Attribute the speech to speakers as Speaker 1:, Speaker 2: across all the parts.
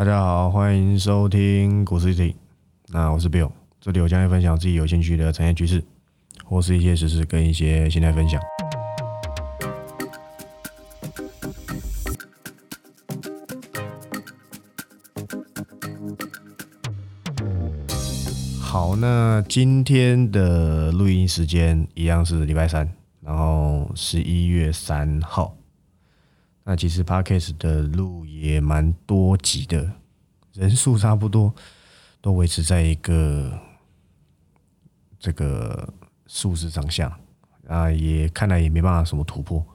Speaker 1: 大家好，欢迎收听股市听。那我是 Bill，这里我将会分享自己有兴趣的产业趋势，或是一些实事跟一些心态分享。好，那今天的录音时间一样是礼拜三，然后十一月三号。那其实 Podcast 的录也蛮多集的，人数差不多都维持在一个这个数字上下啊，也看来也没办法什么突破。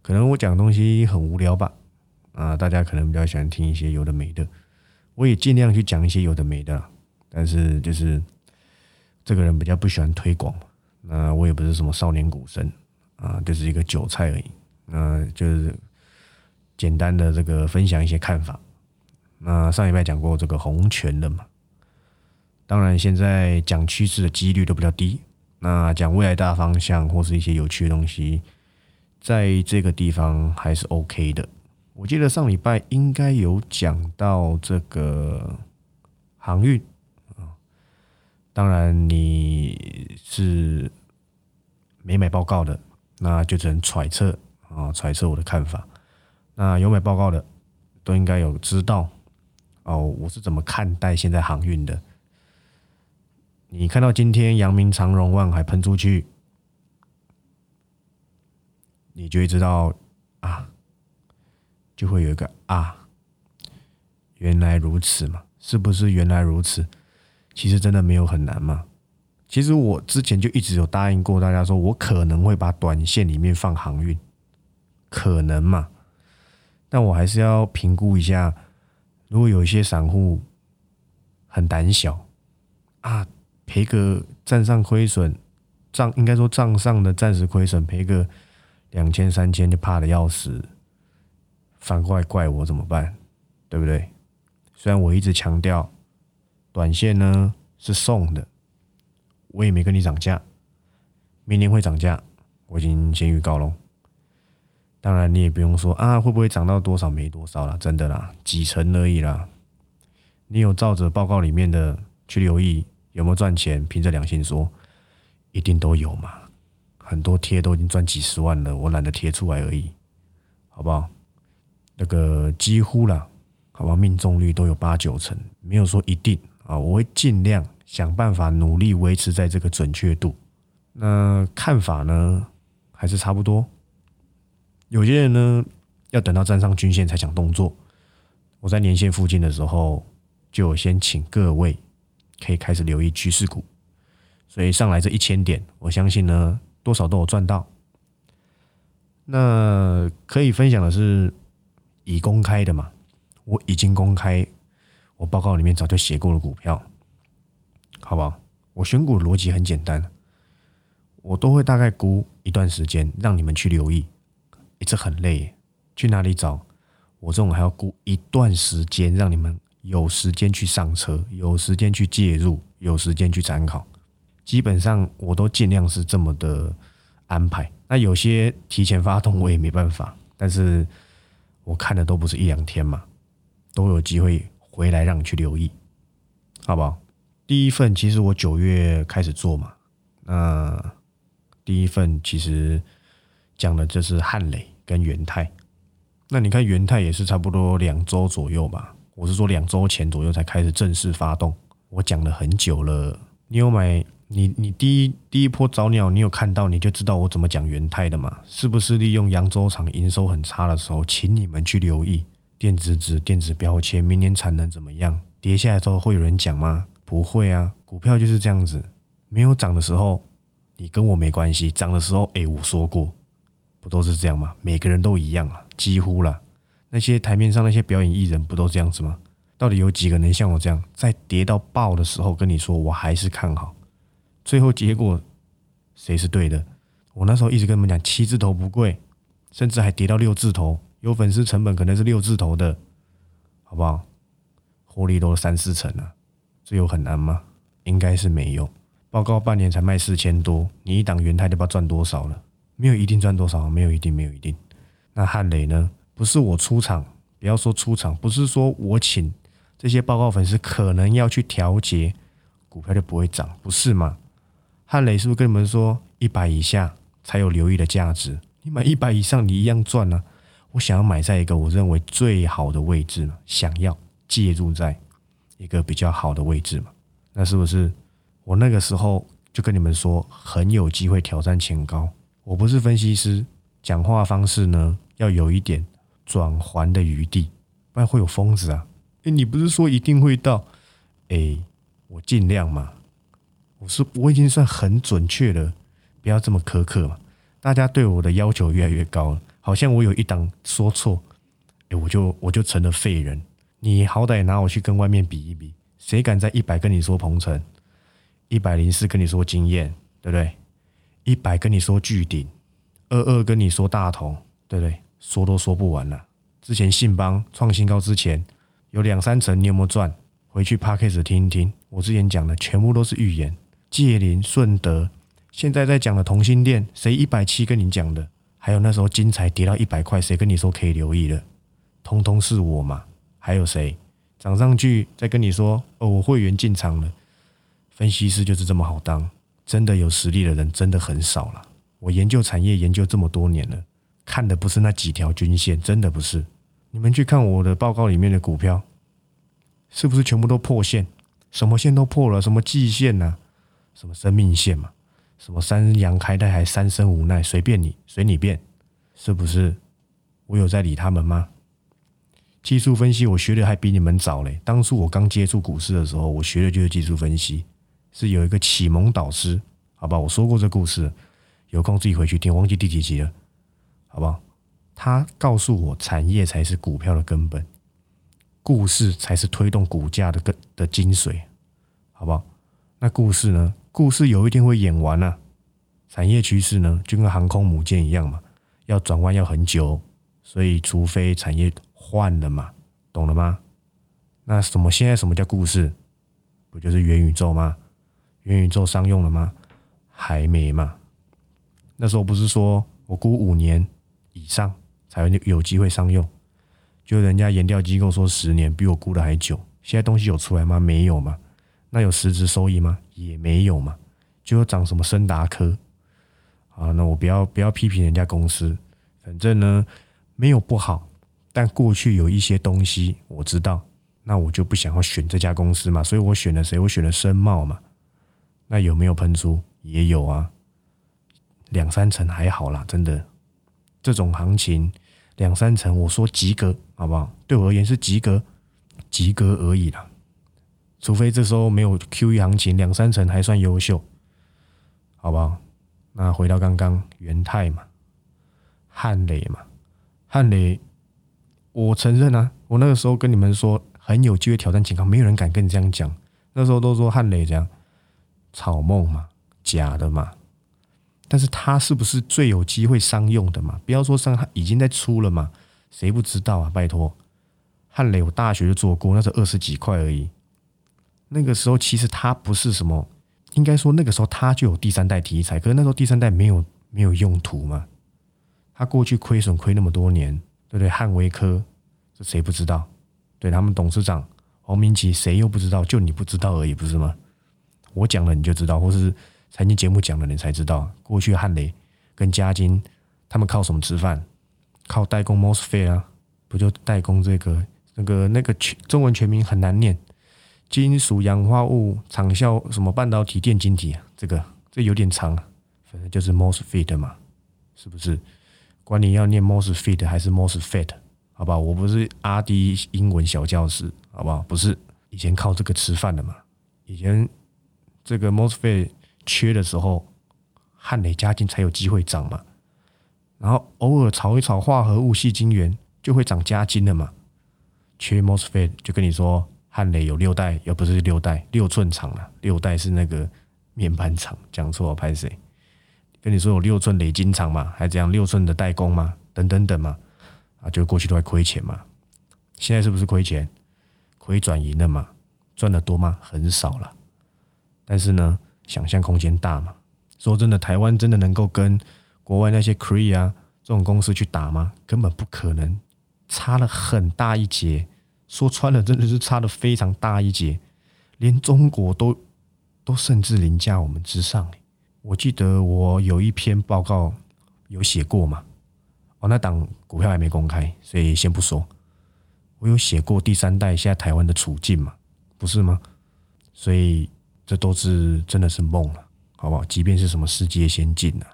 Speaker 1: 可能我讲东西很无聊吧，啊，大家可能比较喜欢听一些有的没的，我也尽量去讲一些有的没的。但是就是这个人比较不喜欢推广，那我也不是什么少年股神啊，就是一个韭菜而已，那就是简单的这个分享一些看法。那上礼拜讲过这个红权的嘛，当然现在讲趋势的几率都比较低，那讲未来大方向或是一些有趣的东西，在这个地方还是 OK 的。我记得上礼拜应该有讲到这个航运啊。当然，你是没买报告的，那就只能揣测啊，揣测我的看法。那有买报告的，都应该有知道哦，我是怎么看待现在航运的。你看到今天阳明长荣万海喷出去，你就会知道啊，就会有一个啊，原来如此嘛，是不是原来如此？其实真的没有很难嘛。其实我之前就一直有答应过大家，说我可能会把短线里面放航运，可能嘛。但我还是要评估一下，如果有一些散户很胆小啊，赔个账上亏损，账应该说账上的暂时亏损赔个两千三千就怕的要死，反过来怪我怎么办？对不对？虽然我一直强调。短线呢是送的，我也没跟你涨价，明年会涨价，我已经先预告喽。当然你也不用说啊，会不会涨到多少没多少了，真的啦，几成而已啦。你有照着报告里面的去留意有没有赚钱，凭着良心说，一定都有嘛。很多贴都已经赚几十万了，我懒得贴出来而已，好不好？那个几乎啦，好吧，命中率都有八九成，没有说一定。啊，我会尽量想办法努力维持在这个准确度。那看法呢，还是差不多。有些人呢，要等到站上均线才想动作。我在年线附近的时候，就先请各位可以开始留意趋势股。所以上来这一千点，我相信呢，多少都有赚到。那可以分享的是已公开的嘛？我已经公开。我报告里面早就写过了股票，好不好？我选股逻辑很简单，我都会大概估一段时间，让你们去留意。一直很累，去哪里找？我这种还要估一段时间，让你们有时间去上车，有时间去介入，有时间去参考。基本上我都尽量是这么的安排。那有些提前发动我也没办法，但是我看的都不是一两天嘛，都有机会。回来让你去留意，好不好？第一份其实我九月开始做嘛，那第一份其实讲的就是汉雷跟元泰。那你看元泰也是差不多两周左右吧，我是说两周前左右才开始正式发动。我讲了很久了，你有买？你你第一第一波早鸟，你有看到你就知道我怎么讲元泰的嘛？是不是利用扬州厂营收很差的时候，请你们去留意？电子纸、电子标签，明年产能怎么样？跌下来之后会有人讲吗？不会啊，股票就是这样子，没有涨的时候，你跟我没关系；涨的时候，哎，我说过，不都是这样吗？每个人都一样啊，几乎了。那些台面上那些表演艺人不都这样子吗？到底有几个能像我这样，在跌到爆的时候跟你说我还是看好，最后结果谁是对的？我那时候一直跟你们讲，七字头不贵，甚至还跌到六字头。有粉丝成本可能是六字头的，好不好？获利都三四成了，这有很难吗？应该是没有。报告半年才卖四千多，你一档元泰就不知道赚多少了？没有一定赚多少，没有一定，没有一定。那汉雷呢？不是我出场，不要说出场，不是说我请这些报告粉丝可能要去调节，股票就不会涨，不是吗？汉雷是不是跟你们说一百以下才有留意的价值？你买一百以上，你一样赚呢。我想要买在一个我认为最好的位置嘛，想要介入在一个比较好的位置嘛，那是不是我那个时候就跟你们说很有机会挑战前高？我不是分析师，讲话方式呢要有一点转环的余地，不然会有疯子啊。哎，你不是说一定会到？哎，我尽量嘛。我是我已经算很准确了，不要这么苛刻嘛。大家对我的要求越来越高了，好像我有一档说错，哎，我就我就成了废人。你好歹拿我去跟外面比一比，谁敢在一百跟你说鹏程，一百零四跟你说经验，对不对？一百跟你说巨顶，二二跟你说大同，对不对？说都说不完了。之前信邦创新高之前。有两三成，你有没有赚？回去 p a c k a g e 听一听，我之前讲的全部都是预言。界林、顺德，现在在讲的同心店，谁一百七跟你讲的？还有那时候金财跌到一百块，谁跟你说可以留意了？通通是我嘛？还有谁涨上去再跟你说？哦，我会员进场了。分析师就是这么好当，真的有实力的人真的很少了。我研究产业研究这么多年了，看的不是那几条均线，真的不是。你们去看我的报告里面的股票，是不是全部都破线？什么线都破了？什么季线呐？什么生命线嘛？什么三阳开泰还三生无奈？随便你，随你便，是不是？我有在理他们吗？技术分析我学的还比你们早嘞。当初我刚接触股市的时候，我学的就是技术分析，是有一个启蒙导师，好吧？我说过这故事，有空自己回去听，忘记第几集了，好不好？他告诉我，产业才是股票的根本，故事才是推动股价的根的精髓，好不好？那故事呢？故事有一天会演完啊。产业趋势呢，就跟航空母舰一样嘛，要转弯要很久，所以除非产业换了嘛，懂了吗？那什么现在什么叫故事？不就是元宇宙吗？元宇宙商用了吗？还没嘛。那时候不是说我估五年以上。才有有机会商用，就人家研调机构说十年，比我估的还久。现在东西有出来吗？没有嘛？那有实质收益吗？也没有嘛。就涨什么深达科啊？那我不要不要批评人家公司，反正呢没有不好，但过去有一些东西我知道，那我就不想要选这家公司嘛，所以我选了谁？我选了深茂嘛。那有没有喷出？也有啊，两三成还好啦，真的。这种行情。两三成，我说及格，好不好？对我而言是及格，及格而已啦。除非这时候没有 Q E 行情，两三成还算优秀，好不好？那回到刚刚元泰嘛，汉雷嘛，汉雷，我承认啊，我那个时候跟你们说很有机会挑战健康，没有人敢跟你这样讲。那时候都说汉雷这样草梦嘛，假的嘛。但是它是不是最有机会商用的嘛？不要说商，已经在出了嘛？谁不知道啊？拜托，汉雷我大学就做过，那是二十几块而已。那个时候其实它不是什么，应该说那个时候它就有第三代题材，可是那时候第三代没有没有用途嘛？它过去亏损亏那么多年，对不对？汉威科这谁不知道？对他们董事长黄明奇谁又不知道？就你不知道而已，不是吗？我讲了你就知道，或是。财经节目讲了，你才知道过去汉雷跟嘉金他们靠什么吃饭？靠代工 mosfet 啊，不就代工这个那个那个全中文全名很难念，金属氧化物长效什么半导体电晶体啊？这个这有点长啊，反正就是 mosfet 嘛，是不是？管你要念 mosfet 还是 mosfet，好不好？我不是阿 D 英文小教师，好不好？不是，以前靠这个吃饭的嘛，以前这个 mosfet。缺的时候，汉磊加金才有机会涨嘛。然后偶尔炒一炒化合物细晶圆，就会涨加金了嘛。缺 mosfet 就跟你说，汉磊有六代，又不是六代，六寸厂了。六代是那个面板厂，讲错拍谁？跟你说有六寸磊晶厂嘛，还这样六寸的代工嘛，等等等嘛。啊，就过去都在亏钱嘛。现在是不是亏钱？亏转盈了嘛？赚的多吗？很少了。但是呢？想象空间大嘛？说真的，台湾真的能够跟国外那些 Cree 啊这种公司去打吗？根本不可能，差了很大一截。说穿了，真的是差的非常大一截，连中国都都甚至凌驾我们之上。我记得我有一篇报告有写过嘛，哦，那档股票还没公开，所以先不说。我有写过第三代现在台湾的处境嘛，不是吗？所以这都是真的是梦了，好不好？即便是什么世界先进啊，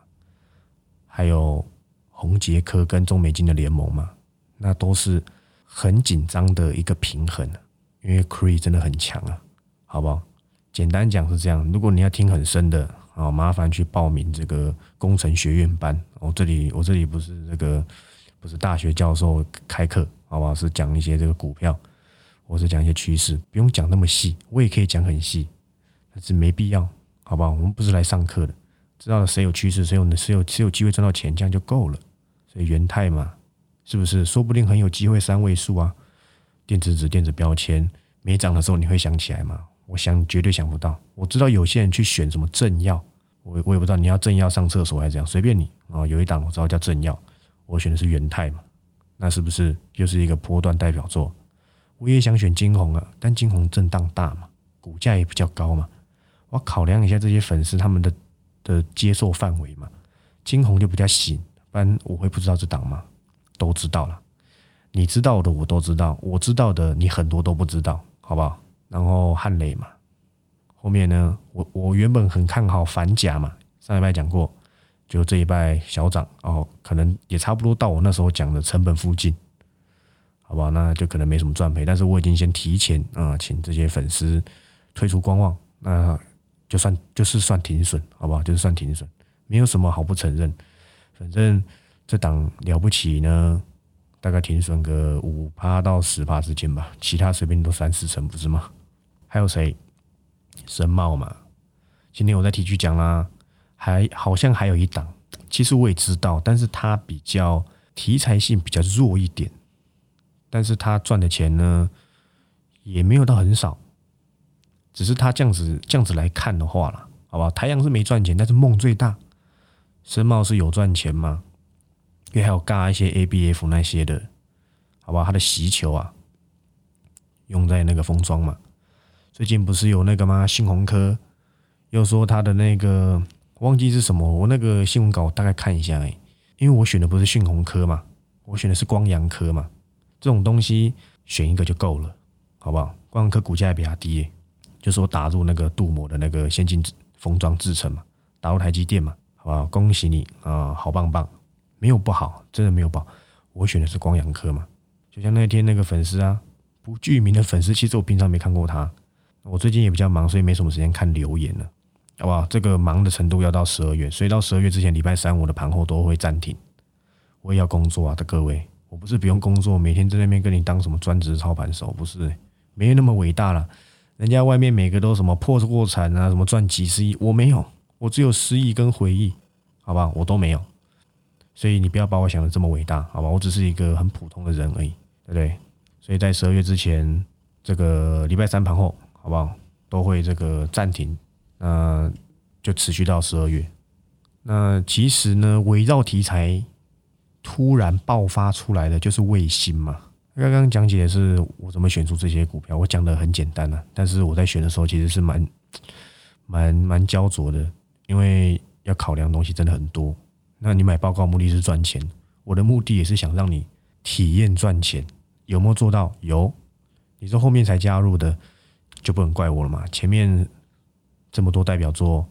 Speaker 1: 还有红杰科跟中美金的联盟嘛，那都是很紧张的一个平衡，因为 Cree 真的很强啊，好不好？简单讲是这样，如果你要听很深的啊，麻烦去报名这个工程学院班。我这里我这里不是这个不是大学教授开课。好不好？是讲一些这个股票，或是讲一些趋势，不用讲那么细，我也可以讲很细，是没必要，好不好？我们不是来上课的，知道谁有趋势，谁有谁有谁有机会赚到钱，这样就够了。所以元泰嘛，是不是？说不定很有机会三位数啊！电子纸、电子标签没涨的时候，你会想起来吗？我想绝对想不到。我知道有些人去选什么正药，我我也不知道你要正药上厕所还是怎样，随便你啊。有一档我知道叫正药，我选的是元泰嘛。那是不是又是一个波段代表作？我也想选金红啊，但金红震荡大嘛，股价也比较高嘛，我考量一下这些粉丝他们的的接受范围嘛。金红就比较新，不然我会不知道这档吗？都知道了，你知道的我都知道，我知道的你很多都不知道，好不好？然后汉雷嘛，后面呢，我我原本很看好反甲嘛，上礼拜讲过。就这一拜小涨哦，可能也差不多到我那时候讲的成本附近，好吧？那就可能没什么赚赔，但是我已经先提前啊，请这些粉丝退出观望，那就算就是算停损，好不好？就是算停损，没有什么好不承认。反正这档了不起呢，大概停损个五趴到十趴之间吧，其他随便都三四成，不是吗？还有谁？深茂嘛，今天我在 T 区讲啦。还好像还有一档，其实我也知道，但是它比较题材性比较弱一点，但是它赚的钱呢也没有到很少，只是他这样子这样子来看的话了，好吧？太阳是没赚钱，但是梦最大，深茂是有赚钱吗？因为还有嘎一些 ABF 那些的，好吧？他的席球啊，用在那个封装嘛，最近不是有那个吗？信鸿科又说他的那个。忘记是什么，我那个新闻稿大概看一下哎，因为我选的不是讯鸿科嘛，我选的是光阳科嘛，这种东西选一个就够了，好不好？光阳科股价也比较低，就是我打入那个镀膜的那个先进封装制程嘛，打入台积电嘛，好不好？恭喜你啊，好棒棒，没有不好，真的没有不好。我选的是光阳科嘛，就像那天那个粉丝啊，不具名的粉丝，其实我平常没看过他，我最近也比较忙，所以没什么时间看留言了。好不好？这个忙的程度要到十二月，所以到十二月之前，礼拜三我的盘后都会暂停。我也要工作啊，的各位，我不是不用工作，每天在那边跟你当什么专职操盘手，不是，没有那么伟大了。人家外面每个都什么破过产啊，什么赚几十亿，我没有，我只有失忆跟回忆，好吧，我都没有。所以你不要把我想的这么伟大，好吧？我只是一个很普通的人而已，对不对？所以在十二月之前，这个礼拜三盘后，好不好？都会这个暂停。那就持续到十二月。那其实呢，围绕题材突然爆发出来的就是卫星嘛。刚刚讲解的是我怎么选出这些股票，我讲的很简单啊。但是我在选的时候其实是蛮蛮蛮焦灼的，因为要考量的东西真的很多。那你买报告目的是赚钱，我的目的也是想让你体验赚钱，有没有做到？有。你说后面才加入的，就不能怪我了嘛？前面。这么多代表作，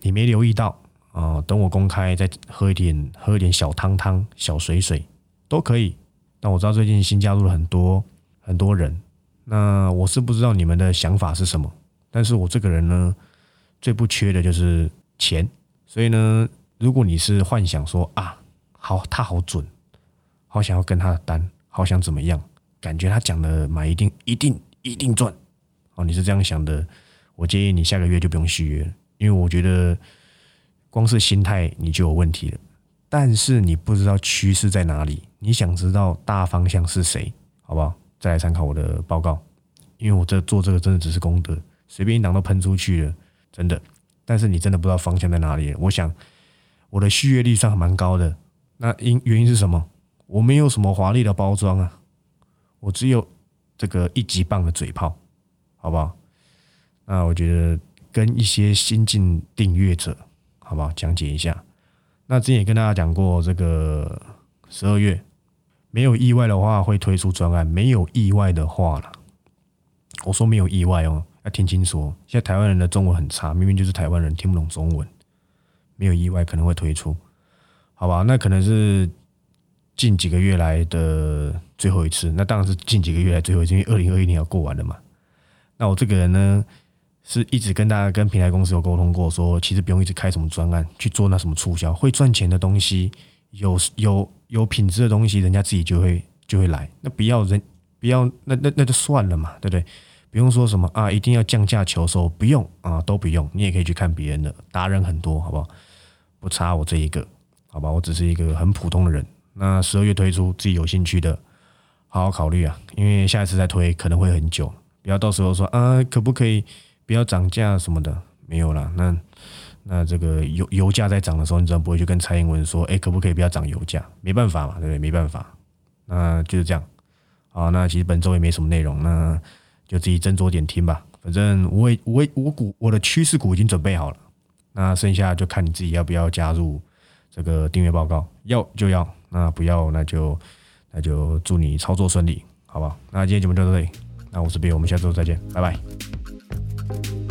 Speaker 1: 你没留意到啊？等我公开再喝一点，喝一点小汤汤、小水水都可以。那我知道最近新加入了很多很多人，那我是不知道你们的想法是什么。但是我这个人呢，最不缺的就是钱。所以呢，如果你是幻想说啊，好，他好准，好想要跟他的单，好想怎么样，感觉他讲的买一定一定一定赚哦，你是这样想的。我建议你下个月就不用续约，因为我觉得光是心态你就有问题了。但是你不知道趋势在哪里，你想知道大方向是谁，好不好？再来参考我的报告，因为我这做这个真的只是功德，随便一档都喷出去了，真的。但是你真的不知道方向在哪里，我想我的续约率算蛮高的。那因原因是什么？我没有什么华丽的包装啊，我只有。这个一级棒的嘴炮，好不好？那我觉得跟一些新进订阅者，好不好？讲解一下。那之前也跟大家讲过，这个十二月没有意外的话会推出专案，没有意外的话了，我说没有意外哦，要听清楚。现在台湾人的中文很差，明明就是台湾人听不懂中文，没有意外可能会推出，好吧？那可能是近几个月来的最后一次，那当然是近几个月来最后一次，因为二零二一年要过完了嘛。那我这个人呢？是一直跟大家、跟平台公司有沟通过，说其实不用一直开什么专案去做那什么促销，会赚钱的东西，有有有品质的东西，人家自己就会就会来。那不要人不要那那那就算了嘛，对不对？不用说什么啊，一定要降价求售，不用啊，都不用。你也可以去看别人的达人很多，好不好？不差我这一个，好吧？我只是一个很普通的人。那十二月推出，自己有兴趣的，好好考虑啊，因为下一次再推可能会很久，不要到时候说啊，可不可以？不要涨价什么的，没有了。那那这个油油价在涨的时候，你怎么不会去跟蔡英文说，哎，可不可以不要涨油价？没办法嘛，对不对？没办法，那就是这样。好，那其实本周也没什么内容，那就自己斟酌点听吧。反正我我我股我的趋势股已经准备好了，那剩下就看你自己要不要加入这个订阅报告，要就要，那不要那就那就祝你操作顺利，好不好？那今天节目就到这里，那我是 Bill，我们下周再见，拜拜。thank you